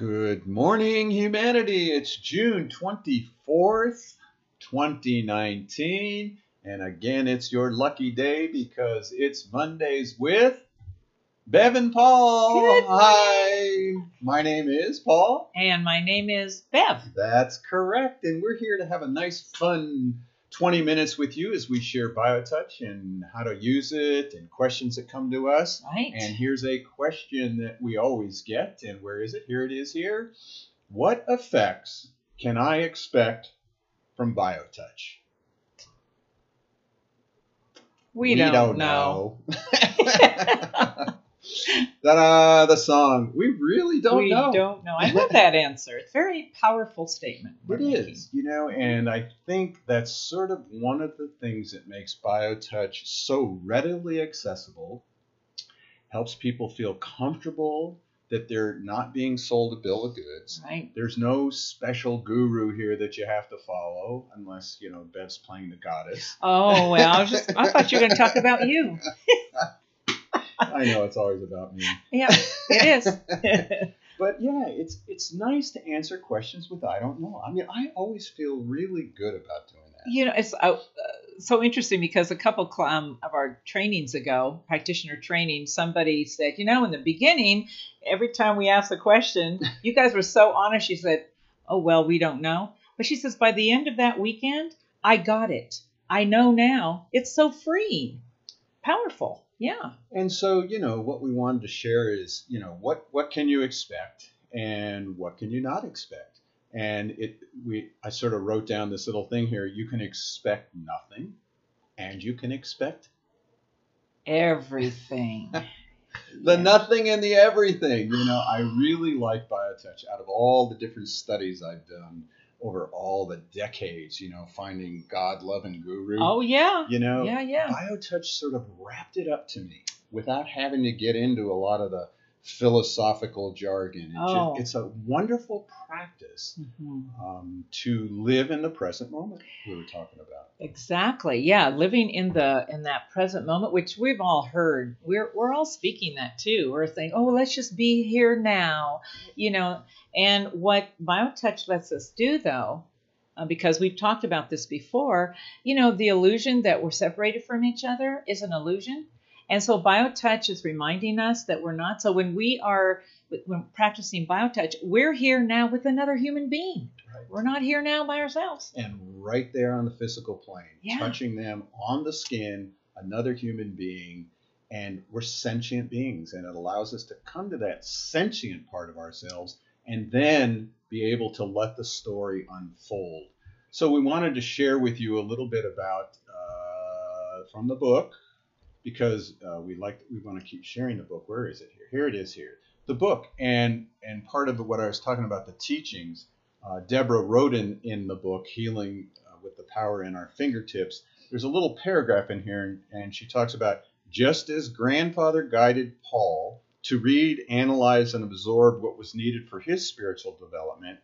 evening, humanity. It's June 24th, 2019. And again, it's your lucky day because it's Mondays with Bev and Paul. Good Hi. My name is Paul. And my name is Bev. That's correct. And we're here to have a nice, fun 20 minutes with you as we share BioTouch and how to use it and questions that come to us. Right. And here's a question that we always get. And where is it? Here it is here. What effects can I expect from BioTouch? we, don't, know. Ta-da, the song. We really don't we know. We don't know. I love that answer. It's a very powerful statement. It is, you know, and I think that's sort of one of the things that makes BioTouch so readily accessible, helps people feel comfortable that they're not being sold a bill of goods. Right. There's no special guru here that you have to follow, unless you know Bev's playing the goddess. Oh well, I was just I thought you were going to talk about you. I know it's always about me, Yeah, it is. but yeah, it's it's nice to answer questions with I don't know. I mean, I always feel really good about doing that. you know, it's uh, so interesting because a couple um, of our trainings ago, practitioner training, somebody said, you know, in the beginning, every time we asked a question, you guys were so honest. She said, oh, well, we don't know. But she says, by the end of that weekend, I got it. I know now. It's so freeing, powerful. Yeah. And so, you know, what we wanted to share is, you know, what what can you expect and what can you not expect? And it we I sort of wrote down this little thing here. You can expect nothing and you can expect Everything. the Yeah. nothing and the everything. You know, I really like BioTouch out of all the different studies I've done over all the decades, you know, finding God loving guru. Oh, yeah. you know, Yeah, yeah. BioTouch sort of wrapped it up to me without having to get into a lot of the philosophical jargon. It Oh. just, it's a wonderful practice Mhm. um, to live in the present moment we were talking about. Exactly. Yeah, living in the in that present moment, which we've all heard. We're we're all speaking that too. We're saying, "Oh, let's just be here now," you know. And what BioTouch lets us do, though, uh, because we've talked about this before, you know, the illusion that we're separated from each other is an illusion, and so BioTouch is reminding us that we're not. So when we are when practicing BioTouch, we're here now with another human being. Right. We're not here now by ourselves. And right there on the physical plane, Yeah. touching them on the skin, another human being, and we're sentient beings, and it allows us to come to that sentient part of ourselves and then be able to let the story unfold. So we wanted to share with you a little bit about uh, from the book because uh, we like we want to keep sharing the book. Where is it here? Here it is here. The book and and part of what I was talking about the teachings. Uh, Deborah wrote in in the book Healing uh, with the Power in Our Fingertips. There's a little paragraph in here, and, and she talks about just as grandfather guided Paul to read, analyze, and absorb what was needed for his spiritual development,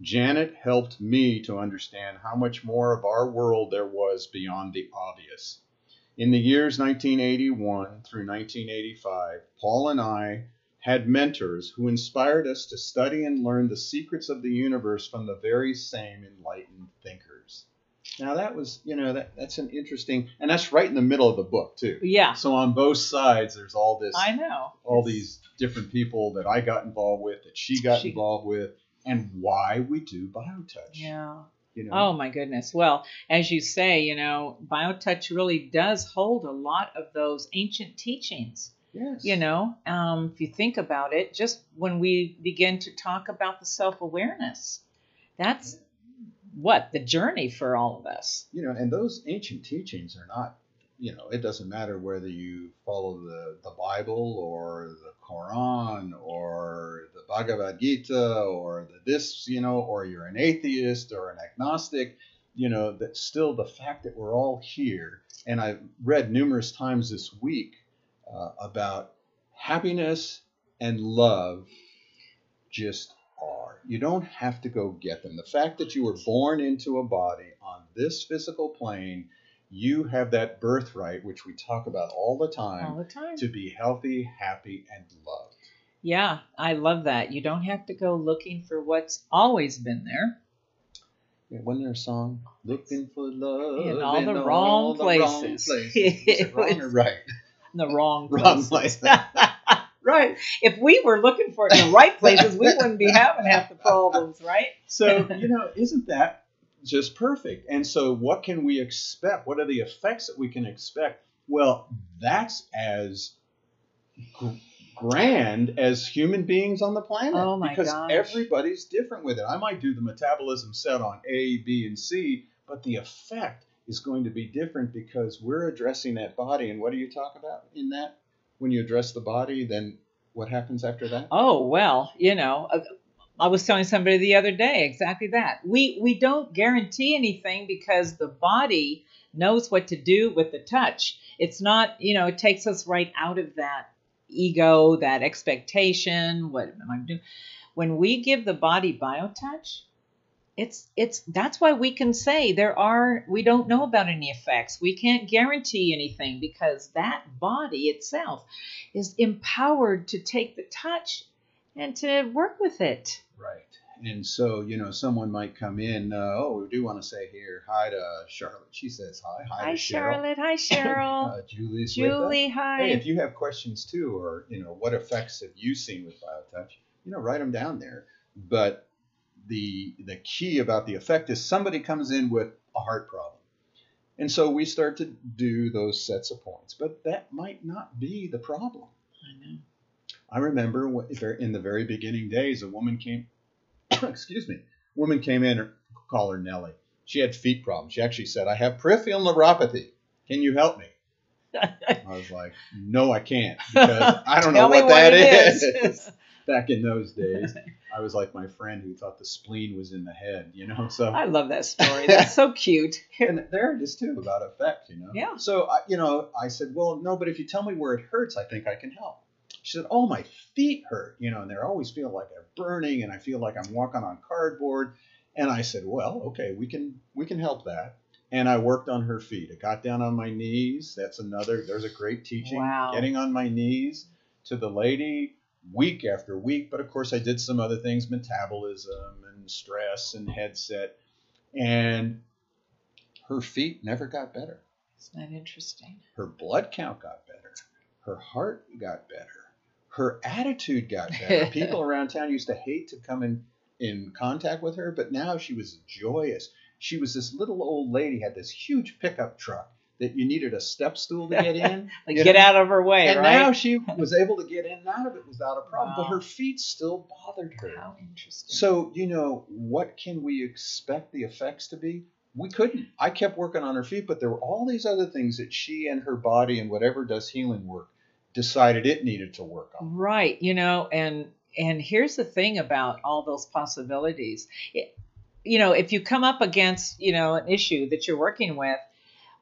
Janet helped me to understand how much more of our world there was beyond the obvious. In the years 1981 through 1985, Paul and I had mentors who inspired us to study and learn the secrets of the universe from the very same enlightened thinkers. Now that was, you know, that, that's an interesting, and that's right in the middle of the book too. Yeah. So on both sides, there's all this, I know. all It's- these different people that I got involved with, that she got She- involved with, and why we do BioTouch. Yeah. You know, Oh my goodness. Well, as you say, you know, BioTouch really does hold a lot of those ancient teachings. yes. You know, um, if you think about it, just when we begin to talk about the self awareness, that's what the journey for all of us. you know, and those ancient teachings are not, you know, it doesn't matter whether you follow the, the Bible or the Quran or the Bhagavad Gita or the this, you know, or you're an atheist or an agnostic, you know, that still the fact that we're all here, and I've read numerous times this week uh, about happiness and love just are. You don't have to go get them. The fact that you were born into a body on this physical plane, you have that birthright, which we talk about all the time, All the time. to be healthy, happy, and loved. Yeah, I love that. You don't have to go looking for what's always been there. Yeah, wasn't there a song? Looking for love In all the wrong the wrong places. it wrong or right? In the wrong Wrong places. right. if we were looking for it in the right places, we wouldn't be having half the problems, right? So, you know, isn't that just perfect? And so, what can we expect? What are the effects that we can expect? Well, that's as gr- grand as human beings on the planet. Oh, my because gosh. everybody's different with it. I might do the metabolism set on A, B, and C, but the effect is going to be different because we're addressing that body. And what do you talk about in that? When you address the body, then what happens after that? Oh well, you know, uh, I was telling somebody the other day exactly that. We we don't guarantee anything because the body knows what to do with the touch. It's not, you know, it takes us right out of that ego, that expectation. What am I doing? When we give the body biotouch, it's it's that's why we can say there are we don't know about any effects. We can't guarantee anything because that body itself is empowered to take the touch and to work with it. Right. And so, you know, someone might come in. Uh, oh, we do want to say here hi to Charlotte. She says hi. Hi, Hi, Charlotte. Hi, Cheryl. Uh, Julie's. Julie, hi. Hey, if you have questions too, or you know, what effects have you seen with BioTouch? You know, write them down there. But the the key about the effect is somebody comes in with a heart problem, and so we start to do those sets of points. But that might not be the problem. I know. I remember in the very beginning days, a woman came, excuse me, woman came in, call her Nellie. She had feet problems. She actually said, I have peripheral neuropathy. Can you help me? I was like, no, I can't because I don't know what that it is. Back in those days, I was like my friend who thought the spleen was in the head, you know. So I love that story. That's so cute. and there it is too about effect, you know. Yeah. So I, you know, I said, well, no, but if you tell me where it hurts, I think I can help. She said, oh, my feet hurt, you know, and they always feel like they're burning, and I feel like I'm walking on cardboard. And I said, well, okay, we can we can help that. And I worked on her feet. I got down on my knees. That's another. There's a great teaching. Wow. Getting on my knees to the lady week after week. But of course, I did some other things, metabolism and stress and headset, and her feet never got better. Isn't that interesting? Her blood count got better. Her heart got better. Her attitude got better. People around town used to hate to come in in contact with her, but now she was joyous. She was this little old lady, had this huge pickup truck that you needed a step stool to get in. Like get know? out of her way, And right? now she was able to get in and out of it without a problem, but her feet still bothered her. How interesting. So, you know, what can we expect the effects to be? We couldn't. I kept working on her feet, but there were all these other things that she and her body and whatever does healing work decided it needed to work on. Right, you know, and and here's the thing about all those possibilities. It, you know, if you come up against, you know, an issue that you're working with,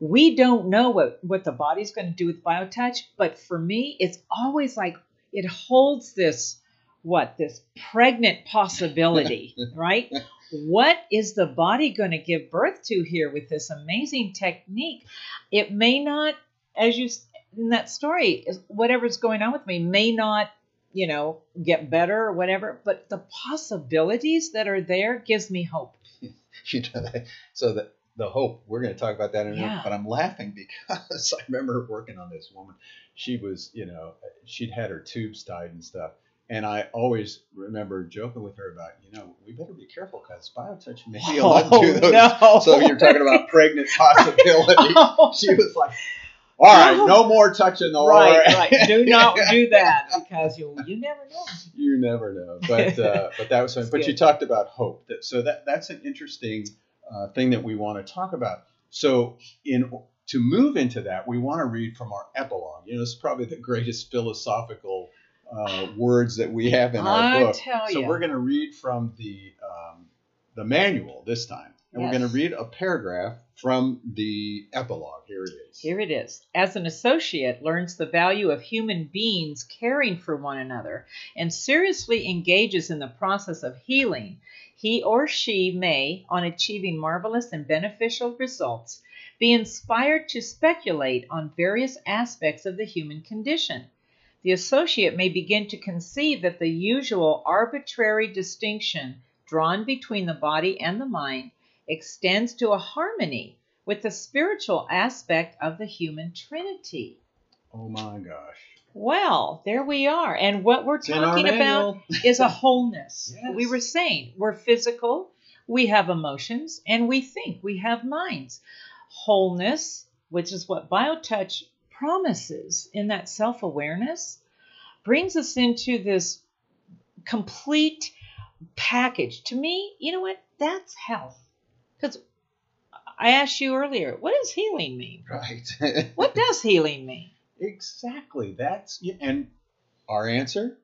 we don't know what what the body's going to do with biotouch, but for me, it's always like it holds this what this pregnant possibility, right? What is the body going to give birth to here with this amazing technique? It may not, as you in that story, is- whatever's going on with me may not, you know, get better or whatever, but the possibilities that are there gives me hope. You know, that- so that the hope we're going to talk about that in a minute. Yeah. But I'm laughing because I remember working on this woman. She was, you know, she'd had her tubes tied and stuff. And I always remember joking with her about, you know, we better be careful because biotouch may able to do oh, those. no. So you're talking about pregnant possibility. Oh, She was like, "All right, No. no more touching the right, Lord." right. Do not do that because you you never know. you never know. But uh, but that was fun. But you talked about hope. That, so that that's an interesting uh, thing that we want to talk about. So in to move into that, we want to read from our epilogue. You know, it's probably the greatest philosophical uh, words that we have in our I book. tell so ya. we're going to read from the um, the manual this time, and we're going to read a paragraph from the epilogue. Here it is. Here it is. As an associate learns the value of human beings caring for one another and seriously engages in the process of healing, he or she may, on achieving marvelous and beneficial results, be inspired to speculate on various aspects of the human condition. the associate may begin to conceive that the usual arbitrary distinction drawn between the body and the mind extends to a harmony with the spiritual aspect of the human trinity. Oh my gosh. Well, there we are. And what we're It's talking about is a wholeness. Yes. We were saying we're physical, we have emotions, and we think, we have minds. Wholeness, which is what BioTouch promises in that self awareness, brings us into this complete package. To me, you know what? That's health. Because I asked you earlier, what does healing mean? Right. What does healing mean? exactly. That's and our answer,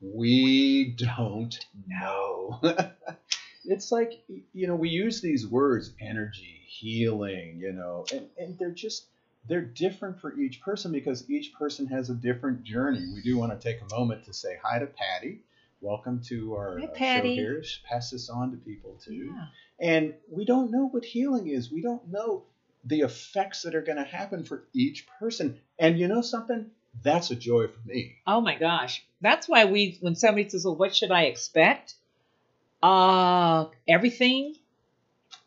we don't know. it's like you know, we use these words energy, healing, you know, and, and they're just they're different for each person because each person has a different journey. We do want to take a moment to say hi to Patty. Welcome to our uh, Patty. show here. Pass this on to people too. Yeah. And we don't know what healing is. We don't know the effects that are going to happen for each person. And you know something? That's a joy for me. Oh my gosh. That's why we when somebody says, Well, what should I expect? Uh everything,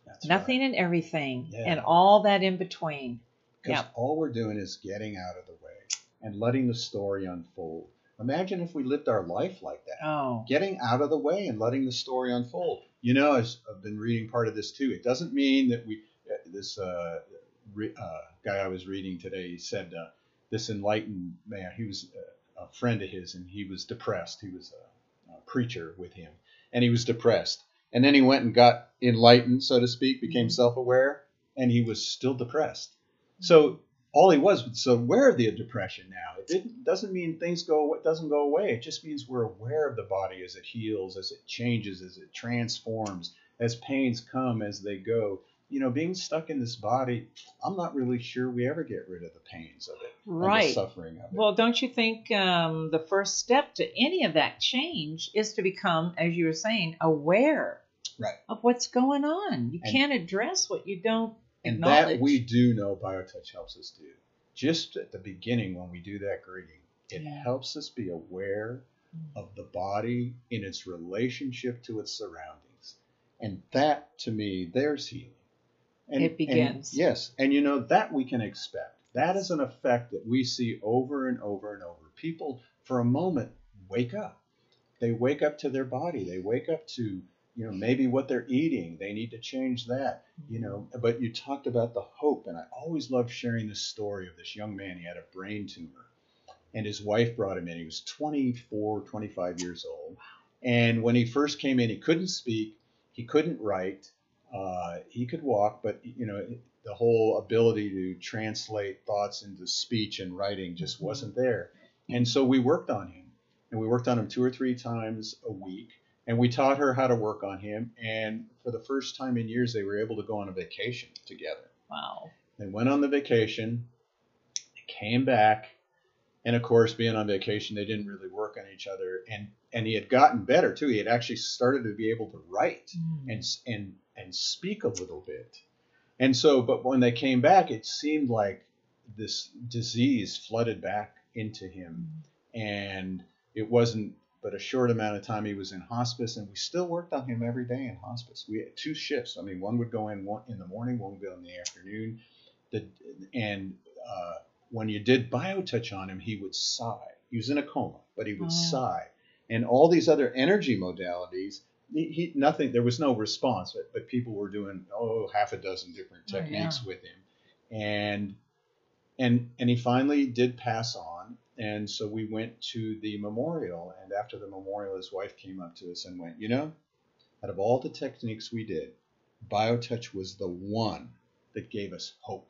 That's nothing and everything, Yeah. and all that in between. Because Yeah. all we're doing is getting out of the way and letting the story unfold. Imagine if we lived our life like that. Oh. Getting out of the way and letting the story unfold. You know, as I've been reading part of this too. It doesn't mean that we, uh, this uh, re, uh, guy I was reading today, he said uh, this enlightened man, he was uh, a friend of his and he was depressed. He was a, a preacher with him and he was depressed. And then he went and got enlightened, so to speak, became Mhm. self aware, and he was still depressed. So all he was was aware of the depression now. It didn't, doesn't mean things go it doesn't go away. It just means we're aware of the body as it heals, as it changes, as it transforms, as pains come, as they go. You know, being stuck in this body, I'm not really sure we ever get rid of the pains of it, and the Right. suffering of it. Well, don't you think um, the first step to any of that change is to become, as you were saying, aware Right. of what's going on? You And- can't address what you don't and that we do know BioTouch helps us do. Just at the beginning when we do that greeting, it Yeah. helps us be aware mm. of the body in its relationship to its surroundings. And that to me, there's healing. And, It begins. and yes, and you know that we can expect. That is an effect that we see over and over and over. People, for a moment, wake up. They wake up to their body. They wake up to, you know, maybe what they're eating. They need to change that, you know. But you talked about the hope, and I always love sharing this story of this young man. He had a brain tumor, and his wife brought him in. He was 24, 25 years old. And when he first came in, he couldn't speak, he couldn't write, uh, he could walk, but you know the whole ability to translate thoughts into speech and writing just Mhm. wasn't there. And so we worked on him, and we worked on him two or three times a week, and we taught her how to work on him. And for the first time in years, they were able to go on a vacation together. Wow. They went on the vacation, they came back, and of course, being on vacation, they didn't really work on each other. And and he had gotten better too. He had actually started to be able to write hmm. and and and speak a little bit. And so, but when they came back, it seemed like this disease flooded back into him, hmm. and it wasn't but a short amount of time he was in hospice, and we still worked on him every day in hospice. We had two shifts. I mean, one would go in one in the morning, one would go in the afternoon. The, and uh, when you did biotouch on him, he would sigh. He was in a coma, but he would Oh. sigh. And all these other energy modalities, he, he nothing. There was no response, but, but people were doing oh half a dozen different Oh, yeah. techniques with him, and and and he finally did pass on. And so we went to the memorial, and after the memorial, his wife came up to us and went, you know, out of all the techniques we did, BioTouch was the one that gave us hope.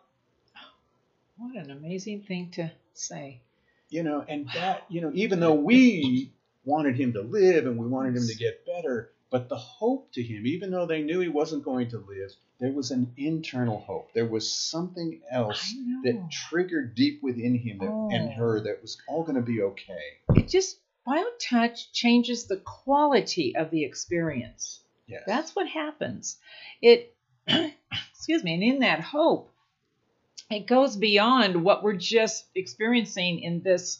What an amazing thing to say. You know, and that, you know, even though we wanted him to live and we wanted him to get better, but the hope to him, even though they knew he wasn't going to live, there was an internal hope. There was something else that triggered deep within him that, and Oh. her that was all going to be okay. It just BioTouch changes the quality of the experience. Yes. That's what happens. It, excuse me, and in that hope, it goes beyond what we're just experiencing in this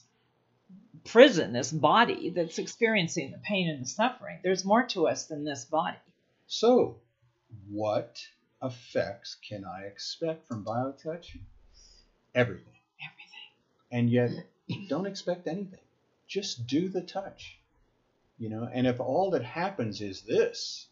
prison, this body that's experiencing the pain and the suffering. There's more to us than this body. So, what effects can I expect from BioTouch? Everything. Everything. And yet, don't expect anything. Just do the touch. You know, and if all that happens is this,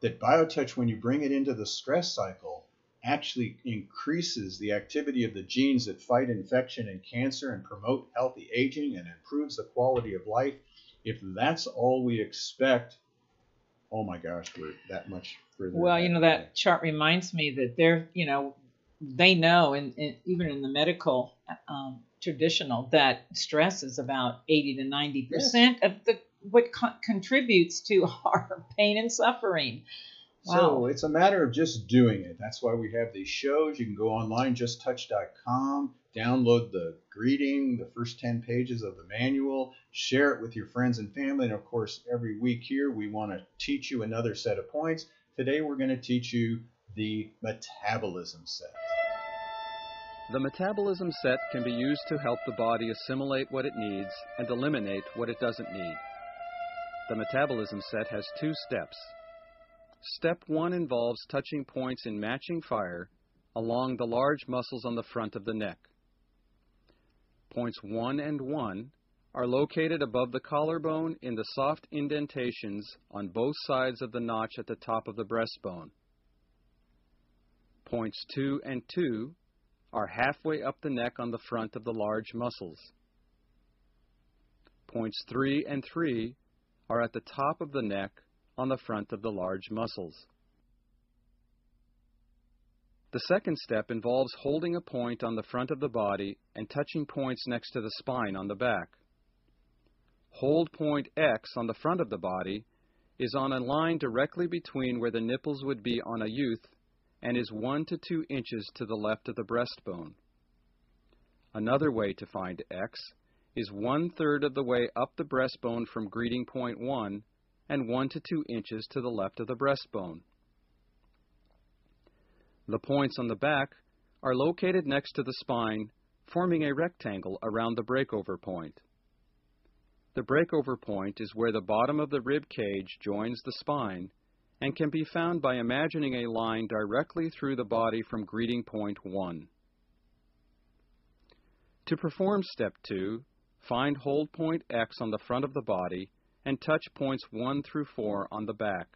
that BioTouch, when you bring it into the stress cycle, actually increases the activity of the genes that fight infection and cancer and promote healthy aging and improves the quality of life. If that's all we expect, oh my gosh, we're that much further. Well, you know that chart reminds me that they're, you know, they know, and, and even in the medical um, traditional, that stress is about eighty to ninety percent of the what co- contributes to our pain and suffering. So it's a matter of just doing it. That's why we have these shows. You can go online, justtouch.com, download the greeting, the first 10 pages of the manual, share it with your friends and family. And of course, every week here, we want to teach you another set of points. Today, we're going to teach you the metabolism set. The metabolism set can be used to help the body assimilate what it needs and eliminate what it doesn't need. The metabolism set has two steps. Step 1 involves touching points in matching fire along the large muscles on the front of the neck. Points 1 and 1 are located above the collarbone in the soft indentations on both sides of the notch at the top of the breastbone. Points 2 and 2 are halfway up the neck on the front of the large muscles. Points 3 and 3 are at the top of the neck on the front of the large muscles. The second step involves holding a point on the front of the body and touching points next to the spine on the back. Hold point X on the front of the body is on a line directly between where the nipples would be on a youth and is 1 to 2 inches to the left of the breastbone. Another way to find X is one third of the way up the breastbone from greeting point 1 and 1 to 2 inches to the left of the breastbone. The points on the back are located next to the spine, forming a rectangle around the breakover point. The breakover point is where the bottom of the rib cage joins the spine and can be found by imagining a line directly through the body from greeting point 1. To perform step 2, find hold point X on the front of the body and touch points 1 through 4 on the back.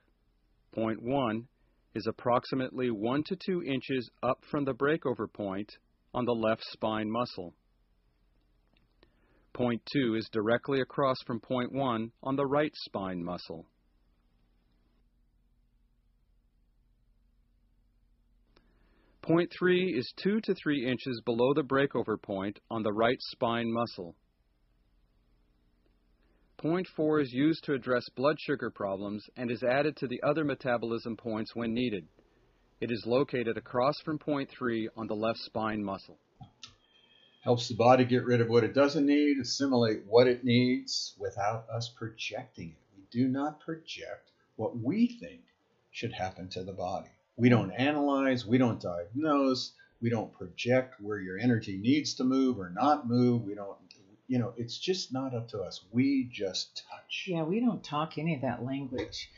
Point 1 is approximately 1 to 2 inches up from the breakover point on the left spine muscle. Point 2 is directly across from point 1 on the right spine muscle. Point 3 is 2 to 3 inches below the breakover point on the right spine muscle. Point 4 is used to address blood sugar problems and is added to the other metabolism points when needed. It is located across from point 3 on the left spine muscle. Helps the body get rid of what it doesn't need, assimilate what it needs without us projecting it. We do not project what we think should happen to the body. We don't analyze, we don't diagnose, we don't project where your energy needs to move or not move. We don't, you know, it's just not up to us. We just touch. Yeah, we don't talk any of that language.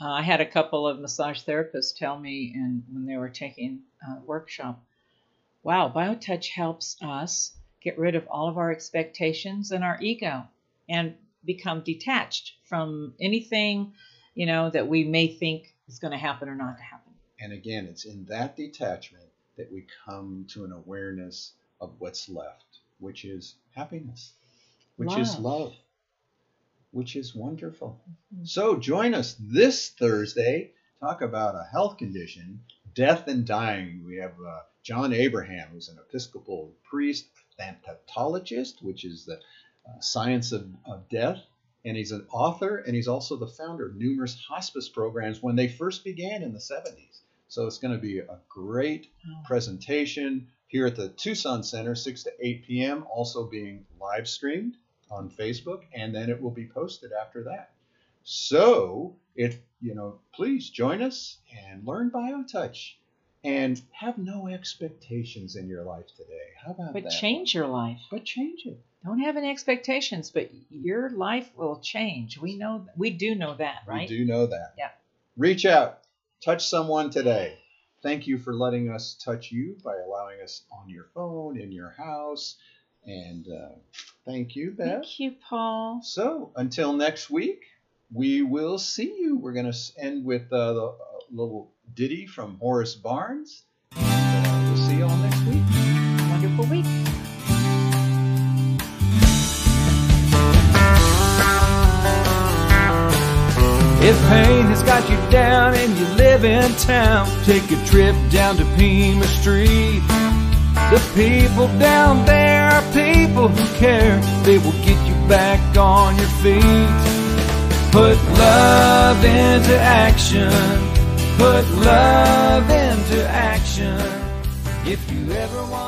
Uh, I had a couple of massage therapists tell me, and when they were taking a workshop, wow, BioTouch helps us get rid of all of our expectations and our ego and become detached from anything, you know, that we may think is going to happen or not to happen. And again, it's in that detachment that we come to an awareness of what's left, which is happiness, which is Love. love, which is wonderful. Mhm. So join us this Thursday. Talk about a health condition, death and dying. We have uh, John Abraham, who's an Episcopal priest, thanatologist, which is the uh, science of, of death. And he's an author, and he's also the founder of numerous hospice programs when they first began in the 70s. So it's going to be a great presentation here at the Tucson Center, 6 to 8 p.m., also being live streamed on Facebook, and then it will be posted after that. So, if you know, please join us and learn BioTouch and have no expectations in your life today. How about But that? change your life. But change it. don't have any expectations, but your life will change. We know, we do know that, right? We do know that. Yeah. Reach out, touch someone today. Thank you for letting us touch you by allowing us on your phone, in your house. And uh, thank you, Bev. Thank you, Paul. So until next week, we will see you. We're going to end with uh, the uh, little ditty from Horace Barnes. Pain has got you down and you live in town, take a trip down to Pima Street. The people down there are people who care. They will get you back on your feet. Put love into action. Put love into action. If you ever want